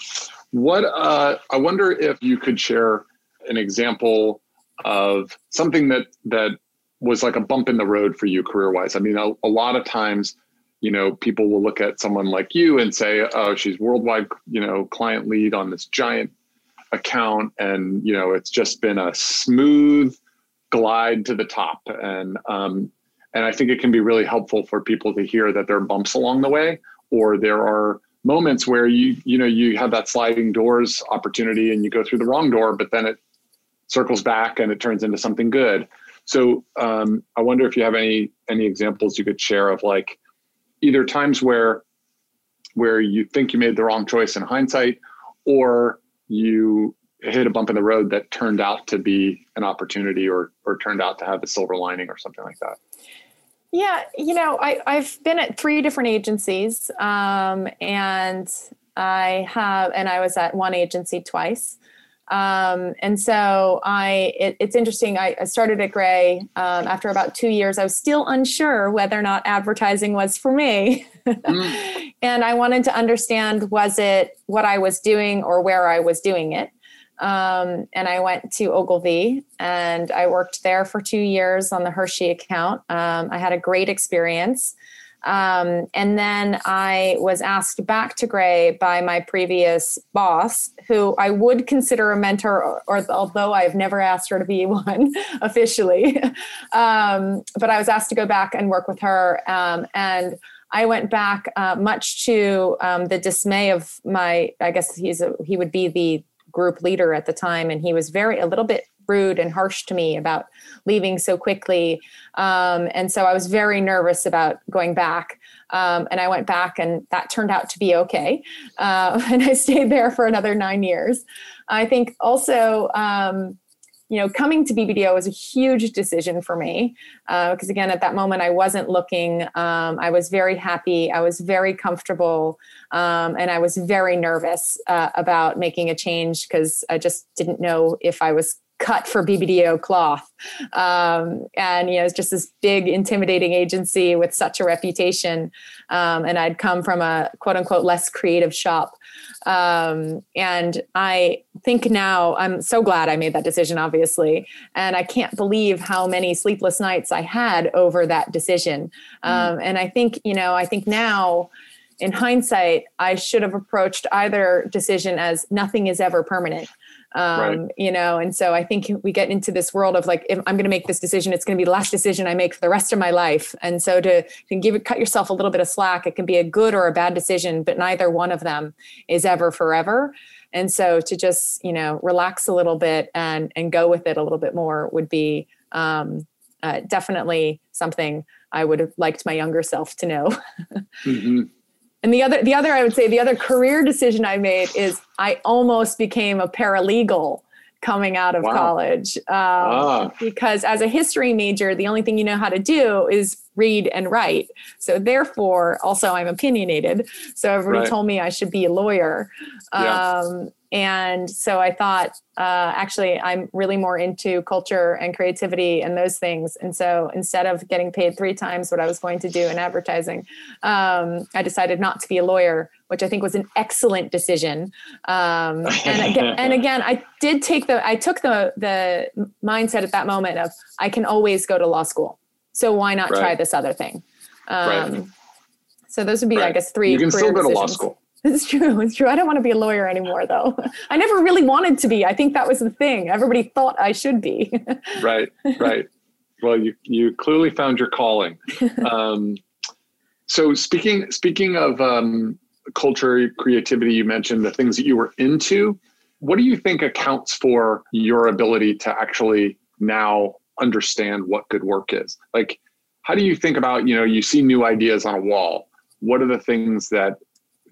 what uh, I wonder if you could share an example of something that that was like a bump in the road for you career wise? I mean, a, a, lot of times, you know, people will look at someone like you and say, "Oh, she's worldwide, you know, client lead on this giant account," and you know, it's just been a smooth glide to the top. And um, and I think it can be really helpful for people to hear that there are bumps along the way, or there are moments where you you know you have that sliding doors opportunity and you go through the wrong door, but then it circles back and it turns into something good. So um, I wonder if you have any any examples you could share of like either times where where you think you made the wrong choice in hindsight, or you hit a bump in the road that turned out to be an opportunity or or turned out to have a silver lining or something like that. Yeah, you know, I, I've been at three different agencies, um, and I have, and I was at one agency twice. Um, and so I, it, it's interesting. I, I, started at Grey um, after about two years. I was still unsure whether or not advertising was for me, mm. and I wanted to understand was it what I was doing or where I was doing it. Um, and I went to Ogilvy and I worked there for two years on the Hershey account. Um, I had a great experience. Um, and then I was asked back to Grey by my previous boss, who I would consider a mentor, or, or although I've never asked her to be one officially. um, but I was asked to go back and work with her. Um, and I went back, uh, much to um, the dismay of my, I guess he's a, he would be the group leader at the time, and he was very a little bit rude and harsh to me about leaving so quickly. Um, and so I was very nervous about going back. Um, and I went back, and that turned out to be okay. Uh, and I stayed there for another nine years. I think also, um, you know, coming to BBDO was a huge decision for me because, uh, again, at that moment, I wasn't looking. Um, I was very happy. I was very comfortable. Um, and I was very nervous uh, about making a change because I just didn't know if I was cut for BBDO cloth. Um, and, you know, it's just this big, intimidating agency with such a reputation. Um, and I'd come from a quote unquote less creative shop. Um, and I think now I'm so glad I made that decision, obviously. And I can't believe how many sleepless nights I had over that decision. Mm. and I think, you know, I think now, in hindsight, I should have approached either decision as nothing is ever permanent um, right. you know and so i think we get into this world of like if i'm going to make this decision it's going to be the last decision i make for the rest of my life. And so to, to give it cut yourself a little bit of slack it can be a good or a bad decision but neither one of them is ever forever. And so to just you know relax a little bit and and go with it a little bit more would be um, uh, definitely something i would have liked my younger self to know. Mm-hmm and the other the other i would say the other career decision i made is i almost became a paralegal coming out of wow. college um, ah. because as a history major the only thing you know how to do is read and write so therefore also i'm opinionated so everybody right. told me i should be a lawyer yeah. um, and so I thought, uh, actually, I'm really more into culture and creativity and those things. And so instead of getting paid three times what I was going to do in advertising, um, I decided not to be a lawyer, which I think was an excellent decision. Um, and, again, and again, I did take the, I took the the mindset at that moment of I can always go to law school, so why not right. try this other thing? Um, right. So those would be, right. I guess, three. You can still go decisions. to law school. It's true. It's true. I don't want to be a lawyer anymore, though. I never really wanted to be. I think that was the thing. Everybody thought I should be. right. Right. Well, you you clearly found your calling. Um, so speaking speaking of um, culture, creativity, you mentioned the things that you were into. What do you think accounts for your ability to actually now understand what good work is? Like, how do you think about you know you see new ideas on a wall? What are the things that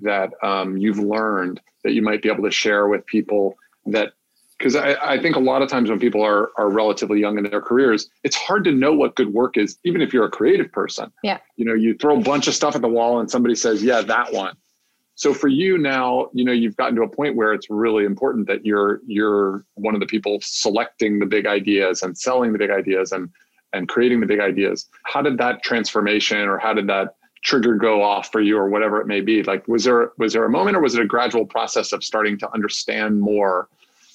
that um, you've learned that you might be able to share with people that because I, I, think a lot of times when people are are relatively young in their careers, it's hard to know what good work is, even if you're a creative person. Yeah. You know, you throw a bunch of stuff at the wall and somebody says, Yeah, that one. So for you now, you know, you've gotten to a point where it's really important that you're you're one of the people selecting the big ideas and selling the big ideas and and creating the big ideas. How did that transformation or how did that trigger go off for you or whatever it may be like was there was there a moment or was it a gradual process of starting to understand more?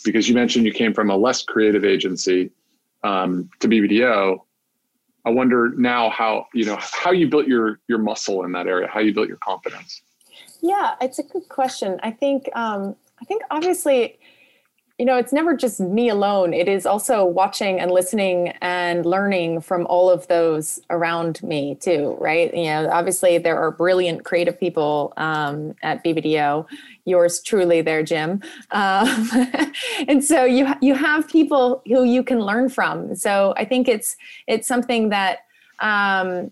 Because you mentioned you came from a less creative agency um, to bbdo i wonder now how you know how you built your your muscle in that area how you built your confidence. Yeah it's a good question. I think um, i think obviously you know, it's never just me alone. It is also watching and listening and learning from all of those around me too, right? You know, obviously there are brilliant creative people um, at BBDO. Yours truly, there, Jim. Um, and so you you have people who you can learn from. So I think it's it's something that um,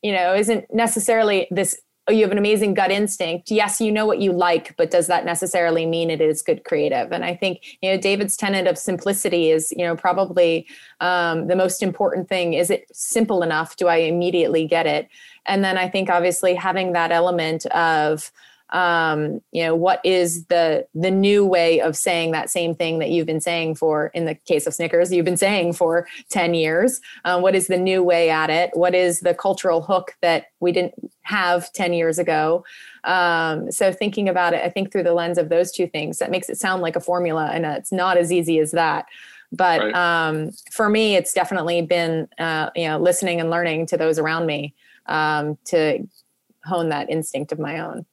you know isn't necessarily this oh, you have an amazing gut instinct. Yes, you know what you like, but does that necessarily mean it is good creative? And I think you know David's tenet of simplicity is you know probably um, the most important thing. Is it simple enough? Do I immediately get it? And then I think obviously having that element of um, you know what is the the new way of saying that same thing that you've been saying for in the case of snickers you've been saying for 10 years. Um, what is the new way at it? What is the cultural hook that we didn't have 10 years ago? Um, so thinking about it i think through the lens of those two things that makes it sound like a formula and it's not as easy as that. But right. um, for me it's definitely been uh, you know listening and learning to those around me um, to hone that instinct of my own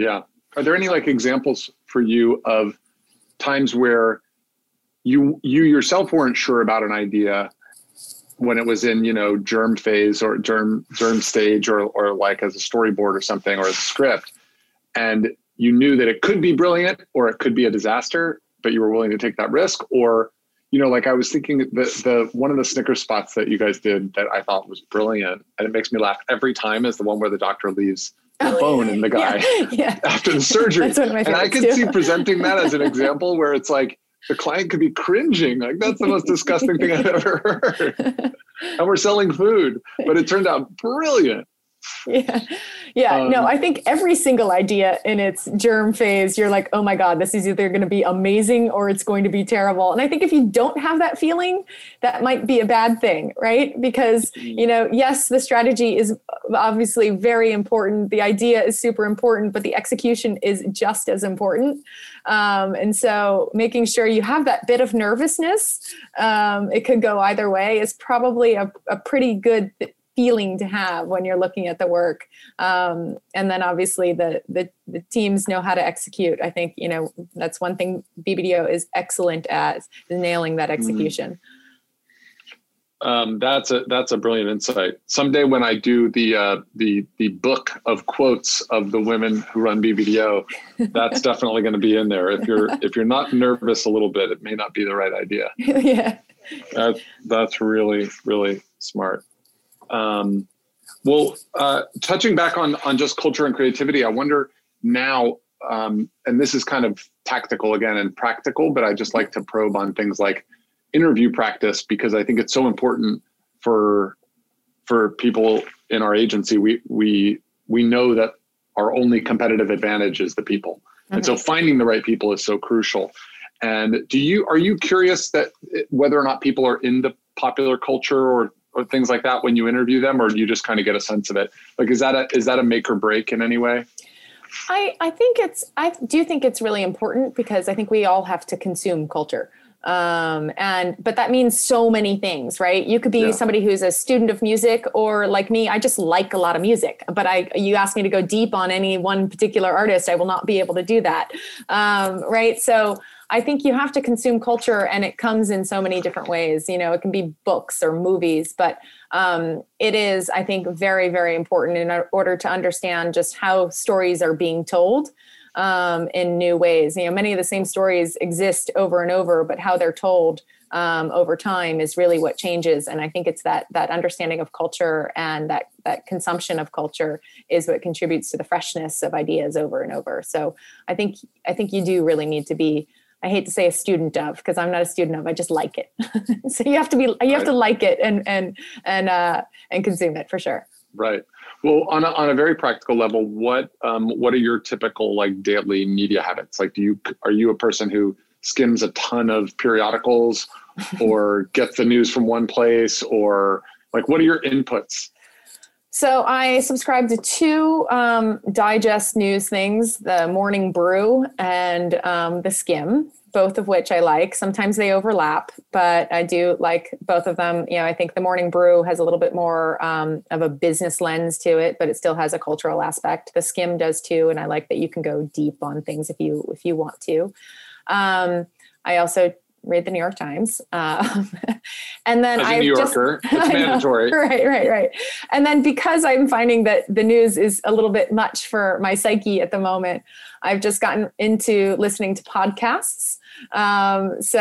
yeah. Are there any like examples for you of times where you you yourself weren't sure about an idea when it was in, you know, germ phase or germ germ stage or or like as a storyboard or something or a script and you knew that it could be brilliant or it could be a disaster, but you were willing to take that risk or you know, like I was thinking the the one of the Snickers spots that you guys did that I thought was brilliant, and it makes me laugh every time is the one where the doctor leaves Oh, bone in the guy yeah, yeah. after the surgery. That's one of my and I could too. see presenting that as an example where it's like the client could be cringing, like that's the most disgusting thing I've ever heard. and we're selling food, but it turned out brilliant. yeah. Yeah um, no i think every single idea in its germ phase you're like oh my god this is either going to be amazing or it's going to be terrible. And i think if you don't have that feeling that might be a bad thing right? Because you know yes the strategy is obviously very important the idea is super important but the execution is just as important. Um, and so making sure you have that bit of nervousness um, it could go either way is probably a, a pretty good feeling to have when you're looking at the work. Um, and then obviously the, the, the teams know how to execute. I think you know that's one thing BBDO is excellent at nailing that mm-hmm. execution. Um, that's a that's a brilliant insight. Someday when I do the uh, the the book of quotes of the women who run BBDO, that's definitely going to be in there. If you're if you're not nervous a little bit, it may not be the right idea. yeah, that, that's really really smart. Um, well, uh, touching back on on just culture and creativity, I wonder now, um, and this is kind of tactical again and practical, but I just like to probe on things like interview practice because I think it's so important for for people in our agency. We we we know that our only competitive advantage is the people, mm-hmm. and so finding the right people is so crucial. And do you are you curious that whether or not people are in the popular culture or or things like that when you interview them, or do you just kind of get a sense of it? Like, is that a is that a make or break in any way? I I think it's I do think it's really important because I think we all have to consume culture um and but that means so many things right you could be yeah. somebody who's a student of music or like me i just like a lot of music but i you ask me to go deep on any one particular artist i will not be able to do that um right so I think you have to consume culture and it comes in so many different ways. You know, it can be books or movies, but um, it is, I think, very, very important in order to understand just how stories are being told um, in new ways. You know, many of the same stories exist over and over, but how they're told um, over time is really what changes. And I think it's that that understanding of culture and that that consumption of culture is what contributes to the freshness of ideas over and over. So I think I think you do really need to be I hate to say a student of because I'm not a student of. I just like it. so you have to be you have to like it and and and uh, and consume it for sure. Right. Well, on a, on a very practical level, what um, what are your typical like daily media habits? Like, do you are you a person who skims a ton of periodicals, or gets the news from one place, or like what are your inputs? So I subscribe to two um, digest news things: the Morning Brew and um, the Skim, both of which I like. Sometimes they overlap, but I do like both of them. You know, I think the Morning Brew has a little bit more um, of a business lens to it, but it still has a cultural aspect. The Skim does too, and I like that you can go deep on things if you if you want to. Um, I also read the New York Times. Uh, and then I New Yorker, just, it's mandatory. right, right, right. And then because I'm finding that the news is a little bit much for my psyche at the moment, I've just gotten into listening to podcasts. Um, so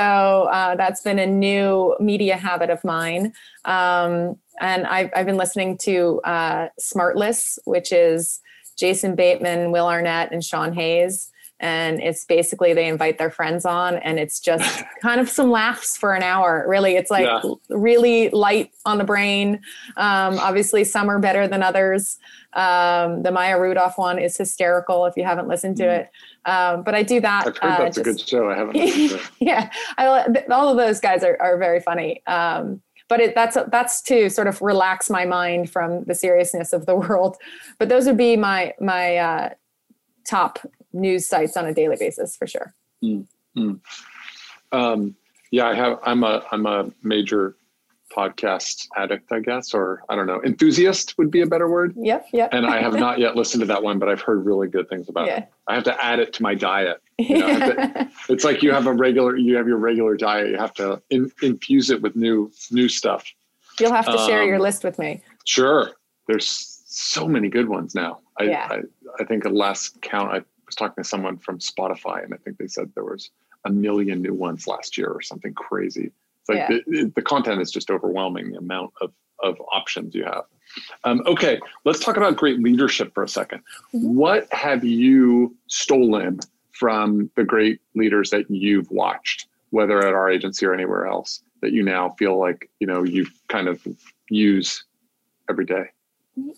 uh, that's been a new media habit of mine. Um, and I've, I've, been listening to uh, Smartless, which is Jason Bateman, Will Arnett, and Sean Hayes and it's basically they invite their friends on and it's just kind of some laughs for an hour really. It's like yeah. really light on the brain. Um, obviously some are better than others. Um, the maya rudolph one is hysterical if you haven't listened to mm. it. Um, but i do that I've heard that's uh, just, a good show. I haven't yeah. I, all of those guys are, are very funny. Um, but it, that's that's to sort of relax my mind from the seriousness of the world. But those would be my my uh, top news sites on a daily basis for sure. Mm-hmm. Um, yeah, I have. I'm a I'm a major podcast addict, I guess, or I don't know, enthusiast would be a better word. Yep, yep. and I have not yet listened to that one, but I've heard really good things about yeah. it. I have to add it to my diet. You know, to, it's like you have a regular, you have your regular diet. You have to in, infuse it with new new stuff. You'll have to share um, your list with me. Sure. There's so many good ones now. I, yeah. I, I think at last count, I was talking to someone from Spotify, and I think they said there was a million new ones last year or something crazy. It's like yeah. the, the content is just overwhelming the amount of, of options you have. Um, okay, let's talk about great leadership for a 2nd mm-hmm. What have you stolen from the great leaders that you've watched, whether at our agency or anywhere else, that you now feel like you know you kind of use every day?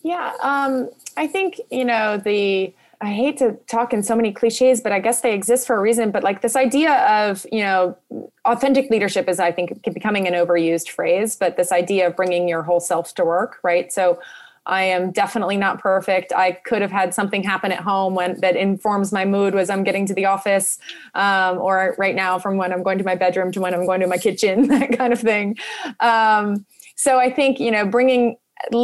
Yeah, um, I think you know the. I hate to talk in so many cliches, but I guess they exist for a reason. But like this idea of you know authentic leadership is, I think, becoming an overused phrase. But this idea of bringing your whole self to work, right? So I am definitely not perfect. I could have had something happen at home when that informs my mood was I'm getting to the office, um, or right now from when I'm going to my bedroom to when I'm going to my kitchen, that kind of thing. Um, so I think you know bringing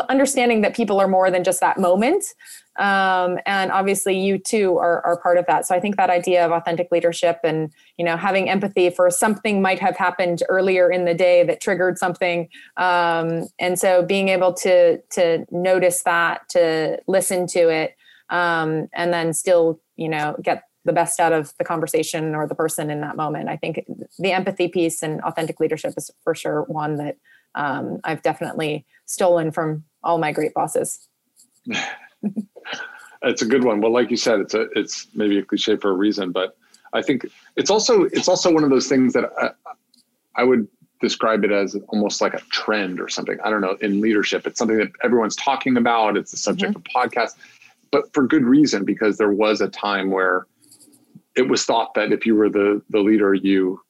understanding that people are more than just that moment um, and obviously you too are, are part of that. So i think that idea of authentic leadership and you know having empathy for something might have happened earlier in the day that triggered something. Um, and so being able to to notice that to listen to it um, and then still you know get the best out of the conversation or the person in that moment. I think the empathy piece and authentic leadership is for sure one that um, I've definitely stolen from all my great bosses. it's a good one. Well, like you said, it's a it's maybe a cliche for a reason, but I think it's also it's also one of those things that I, I would describe it as almost like a trend or something. I don't know in leadership. It's something that everyone's talking about. It's the subject mm-hmm. of podcasts, but for good reason because there was a time where it was thought that if you were the the leader, you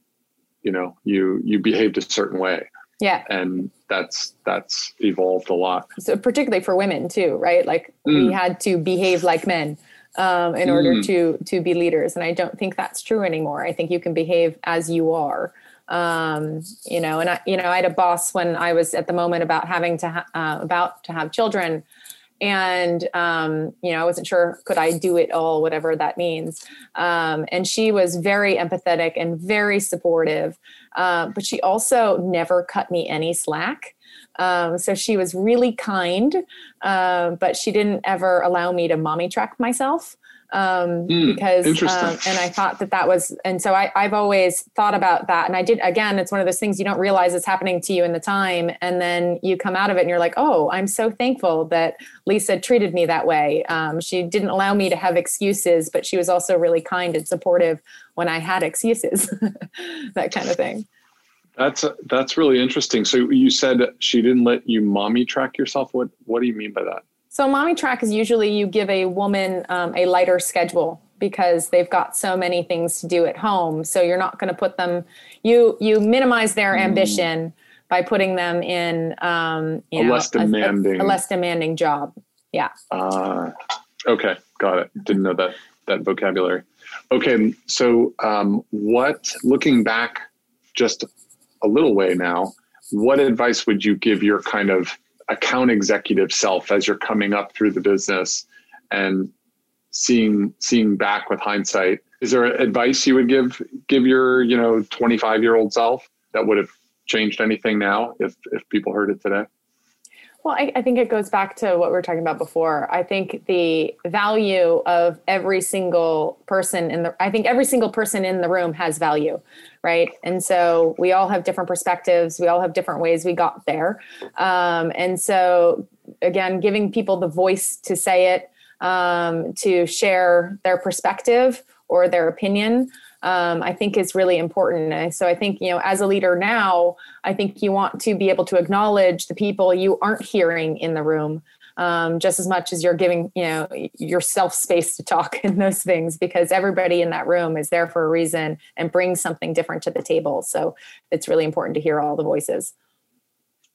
you know you you behaved a certain way yeah. And that's that's evolved a lot. So particularly for women too, right? Like mm. we had to behave like men um, in order mm. to to be leaders, and I don't think that's true anymore. I think you can behave as you are. Um, you know, and I, you know, I had a boss when I was at the moment about having to ha- uh, about to have children, and um, you know, I wasn't sure could I do it all, whatever that means. Um, and she was very empathetic and very supportive. Uh, but she also never cut me any slack. Um, so she was really kind, uh, but she didn't ever allow me to mommy track myself um, mm, because um, and I thought that that was and so I, I've always thought about that and I did again it's one of those things you don't realize it's happening to you in the time and then you come out of it and you're like oh I'm so thankful that Lisa treated me that way um, she didn't allow me to have excuses but she was also really kind and supportive when I had excuses that kind of thing. That's that's really interesting. So you said she didn't let you mommy track yourself. What what do you mean by that? So mommy track is usually you give a woman um, a lighter schedule because they've got so many things to do at home. So you're not going to put them. You you minimize their mm. ambition by putting them in um, you a know, less demanding a, a, less demanding job. Yeah. Uh, okay, got it. Didn't know that that vocabulary. Okay, so um, what? Looking back, just a little way now, what advice would you give your kind of account executive self as you're coming up through the business and seeing seeing back with hindsight. Is there advice you would give give your you know 25 year old self that would have changed anything now if if people heard it today well, I, I, think it goes back to what we were talking about before. I think the value of every single person in the, I think every single person in the room has value, right? And so we all have different perspectives. We all have different ways we got there. Um, and so, again, giving people the voice to say it, um, to share their perspective or their opinion um, I think is really important. And so I think, you know, as a leader now, I think you want to be able to acknowledge the people you aren't hearing in the room. Um, just as much as you're giving you know yourself space to talk in those things because everybody in that room is there for a reason and brings something different to the table so it's really important to hear all the voices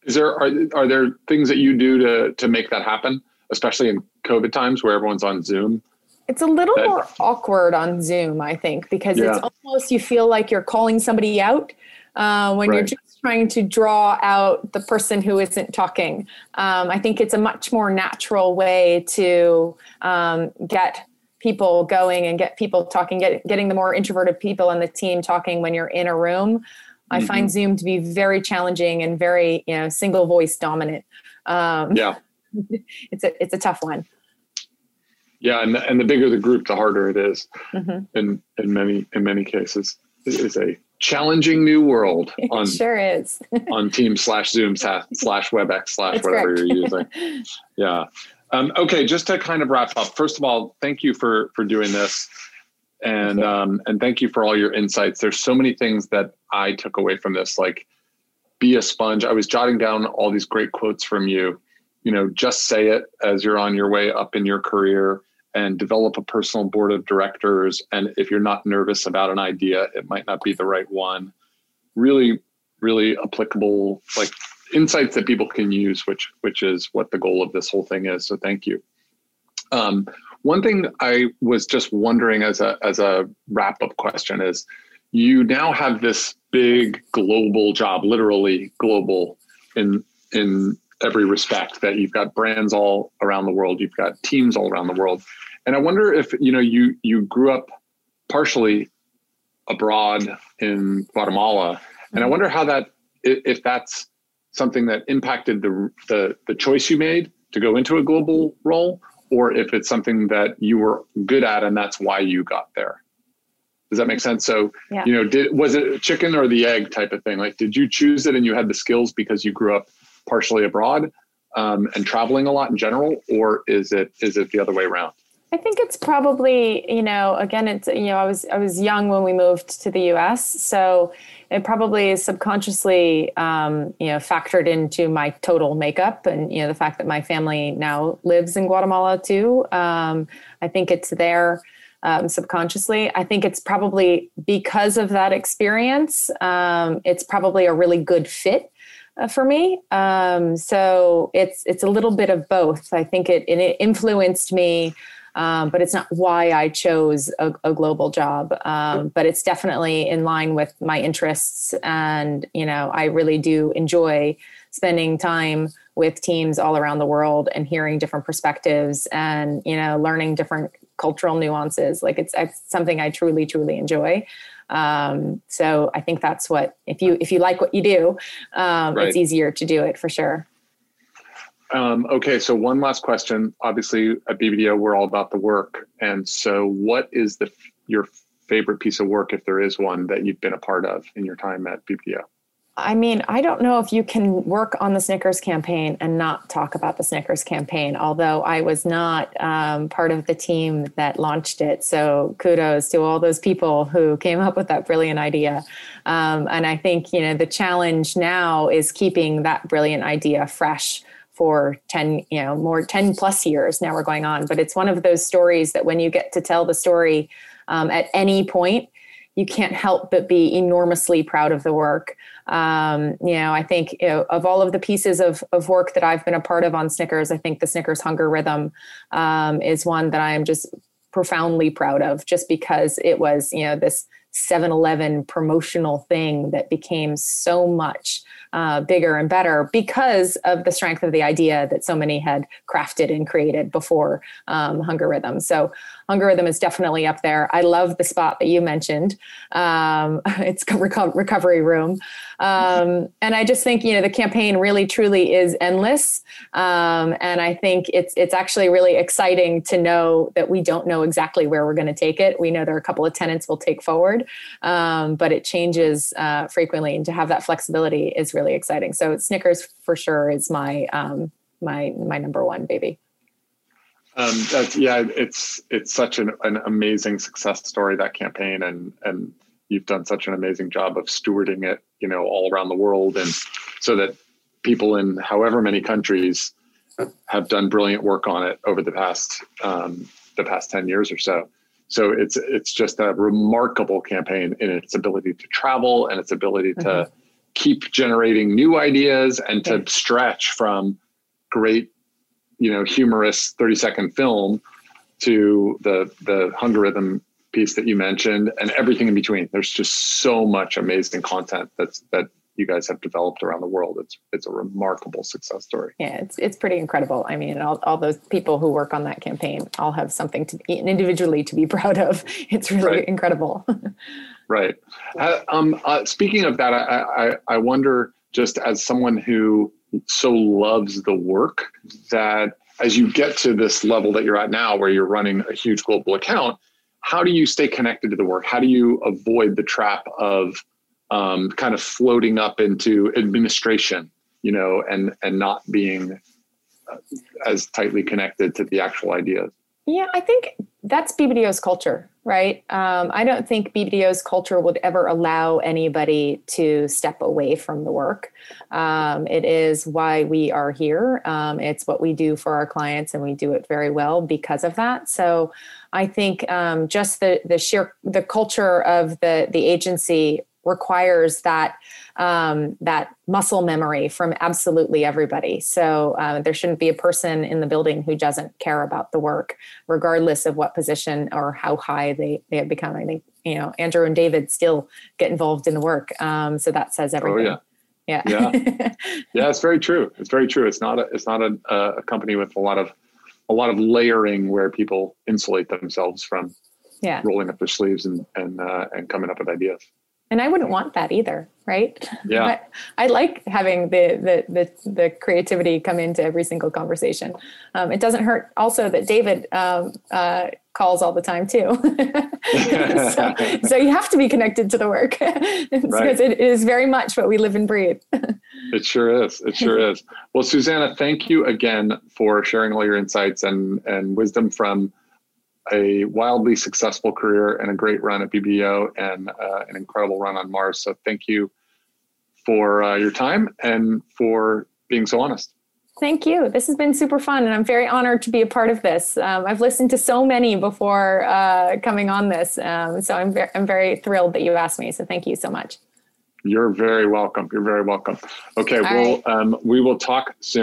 is there are, are there things that you do to to make that happen especially in covid times where everyone's on zoom it's a little that, more awkward on Zoom, I think, because yeah. it's almost you feel like you're calling somebody out uh, when right. you're just trying to draw out the person who isn't talking. Um, I think it's a much more natural way to um, get people going and get people talking, get, getting the more introverted people on the team talking when you're in a room. I mm-hmm. find Zoom to be very challenging and very, you know, single voice dominant. Um, yeah, it's a it's a tough one. Yeah, and and the bigger the group, the harder it is mm-hmm. in in many in many cases. is a challenging new world on sure is on Teams slash Zoom slash WebEx slash That's whatever correct. you're using. Yeah. Um, okay, just to kind of wrap up. First of all, thank you for for doing this, and um, and thank you for all your insights. There's so many things that I took away from this, like be a sponge. I was jotting down all these great quotes from you. You know, just say it as you're on your way up in your career and develop a personal board of directors. And if you're not nervous about an idea, it might not be the right one. Really, really applicable, like insights that people can use, which which is what the goal of this whole thing is. So thank you. Um, one thing I was just wondering as a as a wrap up question is, you now have this big global job, literally global in in every respect. That you've got brands all around the world, you've got teams all around the world, and I wonder if you know you you grew up partially abroad in Guatemala, and I mm-hmm. wonder how that if that's something that impacted the the the choice you made to go into a global role, or if it's something that you were good at and that's why you got there. Does that make sense? So, yeah. you know, did was it chicken or the egg type of thing? Like, did you choose it and you had the skills because you grew up partially abroad um, and traveling a lot in general, or is it is it the other way around? I think it's probably, you know, again, it's, you know, I was, I was young when we moved to the US. So it probably subconsciously, um, you know, factored into my total makeup and, you know, the fact that my family now lives in Guatemala too. Um, I think it's there um, subconsciously. I think it's probably because of that experience, um, it's probably a really good fit uh, for me. Um, so it's it's a little bit of both. I think it, it influenced me um, but it's not why I chose a, a global job. Um, but it's definitely in line with my interests, and you know, I really do enjoy spending time with teams all around the world and hearing different perspectives and you know learning different cultural nuances. Like it's, it's something i truly truly enjoy. Um, so i think that's what if you if you like what you do um, right. it's easier to do it for sure um, okay, so one last question. Obviously, at BBDO, we're all about the work, and so what is the your favorite piece of work, if there is one, that you've been a part of in your time at BBDO? I mean, I don't know if you can work on the Snickers campaign and not talk about the Snickers campaign, although I was not um, part of the team that launched it. So kudos to all those people who came up with that brilliant idea. Um, and I think, you know, the challenge now is keeping that brilliant idea fresh for 10 you know more 10 plus years now we're going on. But it's one of those stories that when you get to tell the story um, at any point you can't help but be enormously proud of the work. Um, you know i think you know, of all of the pieces of, of work that i've been a part of on snickers i think the snickers Hungerithm um, is one that i am just profoundly proud of just because it was you know this 7-eleven promotional thing that became so much uh, bigger and better because of the strength of the idea that so many had crafted and created before um, Hungerithm. So Hungerithm is definitely up there. I love the spot that you mentioned. Um, it's reco- recovery room. Um, and I just think, you know, the campaign really truly is endless. Um, and I think it's, it's actually really exciting to know that we don't know exactly where we're going to take it. We know there are a couple of tenants we'll take forward, um, but it changes uh, frequently. And to have that flexibility is really exciting. So Snickers for sure is my, um, my, my number one baby. Um, that's, yeah, it's it's such an, an amazing success story that campaign, and and you've done such an amazing job of stewarding it, you know, all around the world, and so that people in however many countries have done brilliant work on it over the past um, the past ten years or so. So it's it's just a remarkable campaign in its ability to travel and its ability to mm-hmm. Keep generating new ideas and to stretch from great you know humorous 30 second film to the the Hungerithm piece that you mentioned and everything in between. There's just so much amazing content that's that you guys have developed around the world. It's it's a remarkable success story. Yeah it's it's pretty incredible. I mean all, all those people who work on that campaign all have something to individually to be proud of. It's really right. incredible right uh, um, uh, speaking of that I, I i wonder just as someone who so loves the work that as you get to this level that you're at now, where you're running a huge global account, how do you stay connected to the work? How do you avoid the trap of um, kind of floating up into administration, you know, and and not being uh, as tightly connected to the actual ideas? Yeah, I think that's BBDO's culture, right? Um, I don't think BBDO's culture would ever allow anybody to step away from the work. Um, it is why we are here. Um, it's what we do for our clients, and we do it very well because of that. So, I think um, just the the sheer the culture of the the agency requires that um, that muscle memory from absolutely everybody. So uh, there shouldn't be a person in the building who doesn't care about the work, regardless of what position or how high they they have become. I think you know Andrew and David still get involved in the work, um, so that says everything. Oh, yeah. Yeah. yeah. yeah. It's very true. It's very true. It's not a, it's not a, a company with a lot of, a lot of layering where people insulate themselves from yeah. rolling up their sleeves and, and, uh, and coming up with ideas and I wouldn't want that either, right? Yeah. But I like having the, the the the, creativity come into every single conversation. Um, it doesn't hurt also that David um, uh, calls all the time too. so, so, you have to be connected to the work because right. it is very much what we live and breathe. it sure is. It sure is. Well, Susannah, thank you again for sharing all your insights and and wisdom from a wildly successful career and a great run at BBDO and uh, an incredible run on Mars. So thank you for uh, your time and for being so honest. Thank you. This has been super fun, and I'm very honored to be a part of this. Um, I've listened to so many before uh, coming on this, um, so I'm very, I'm very thrilled that you asked me. So thank you so much. You're very welcome. You're very welcome. Okay, All well, right. um, we will talk soon.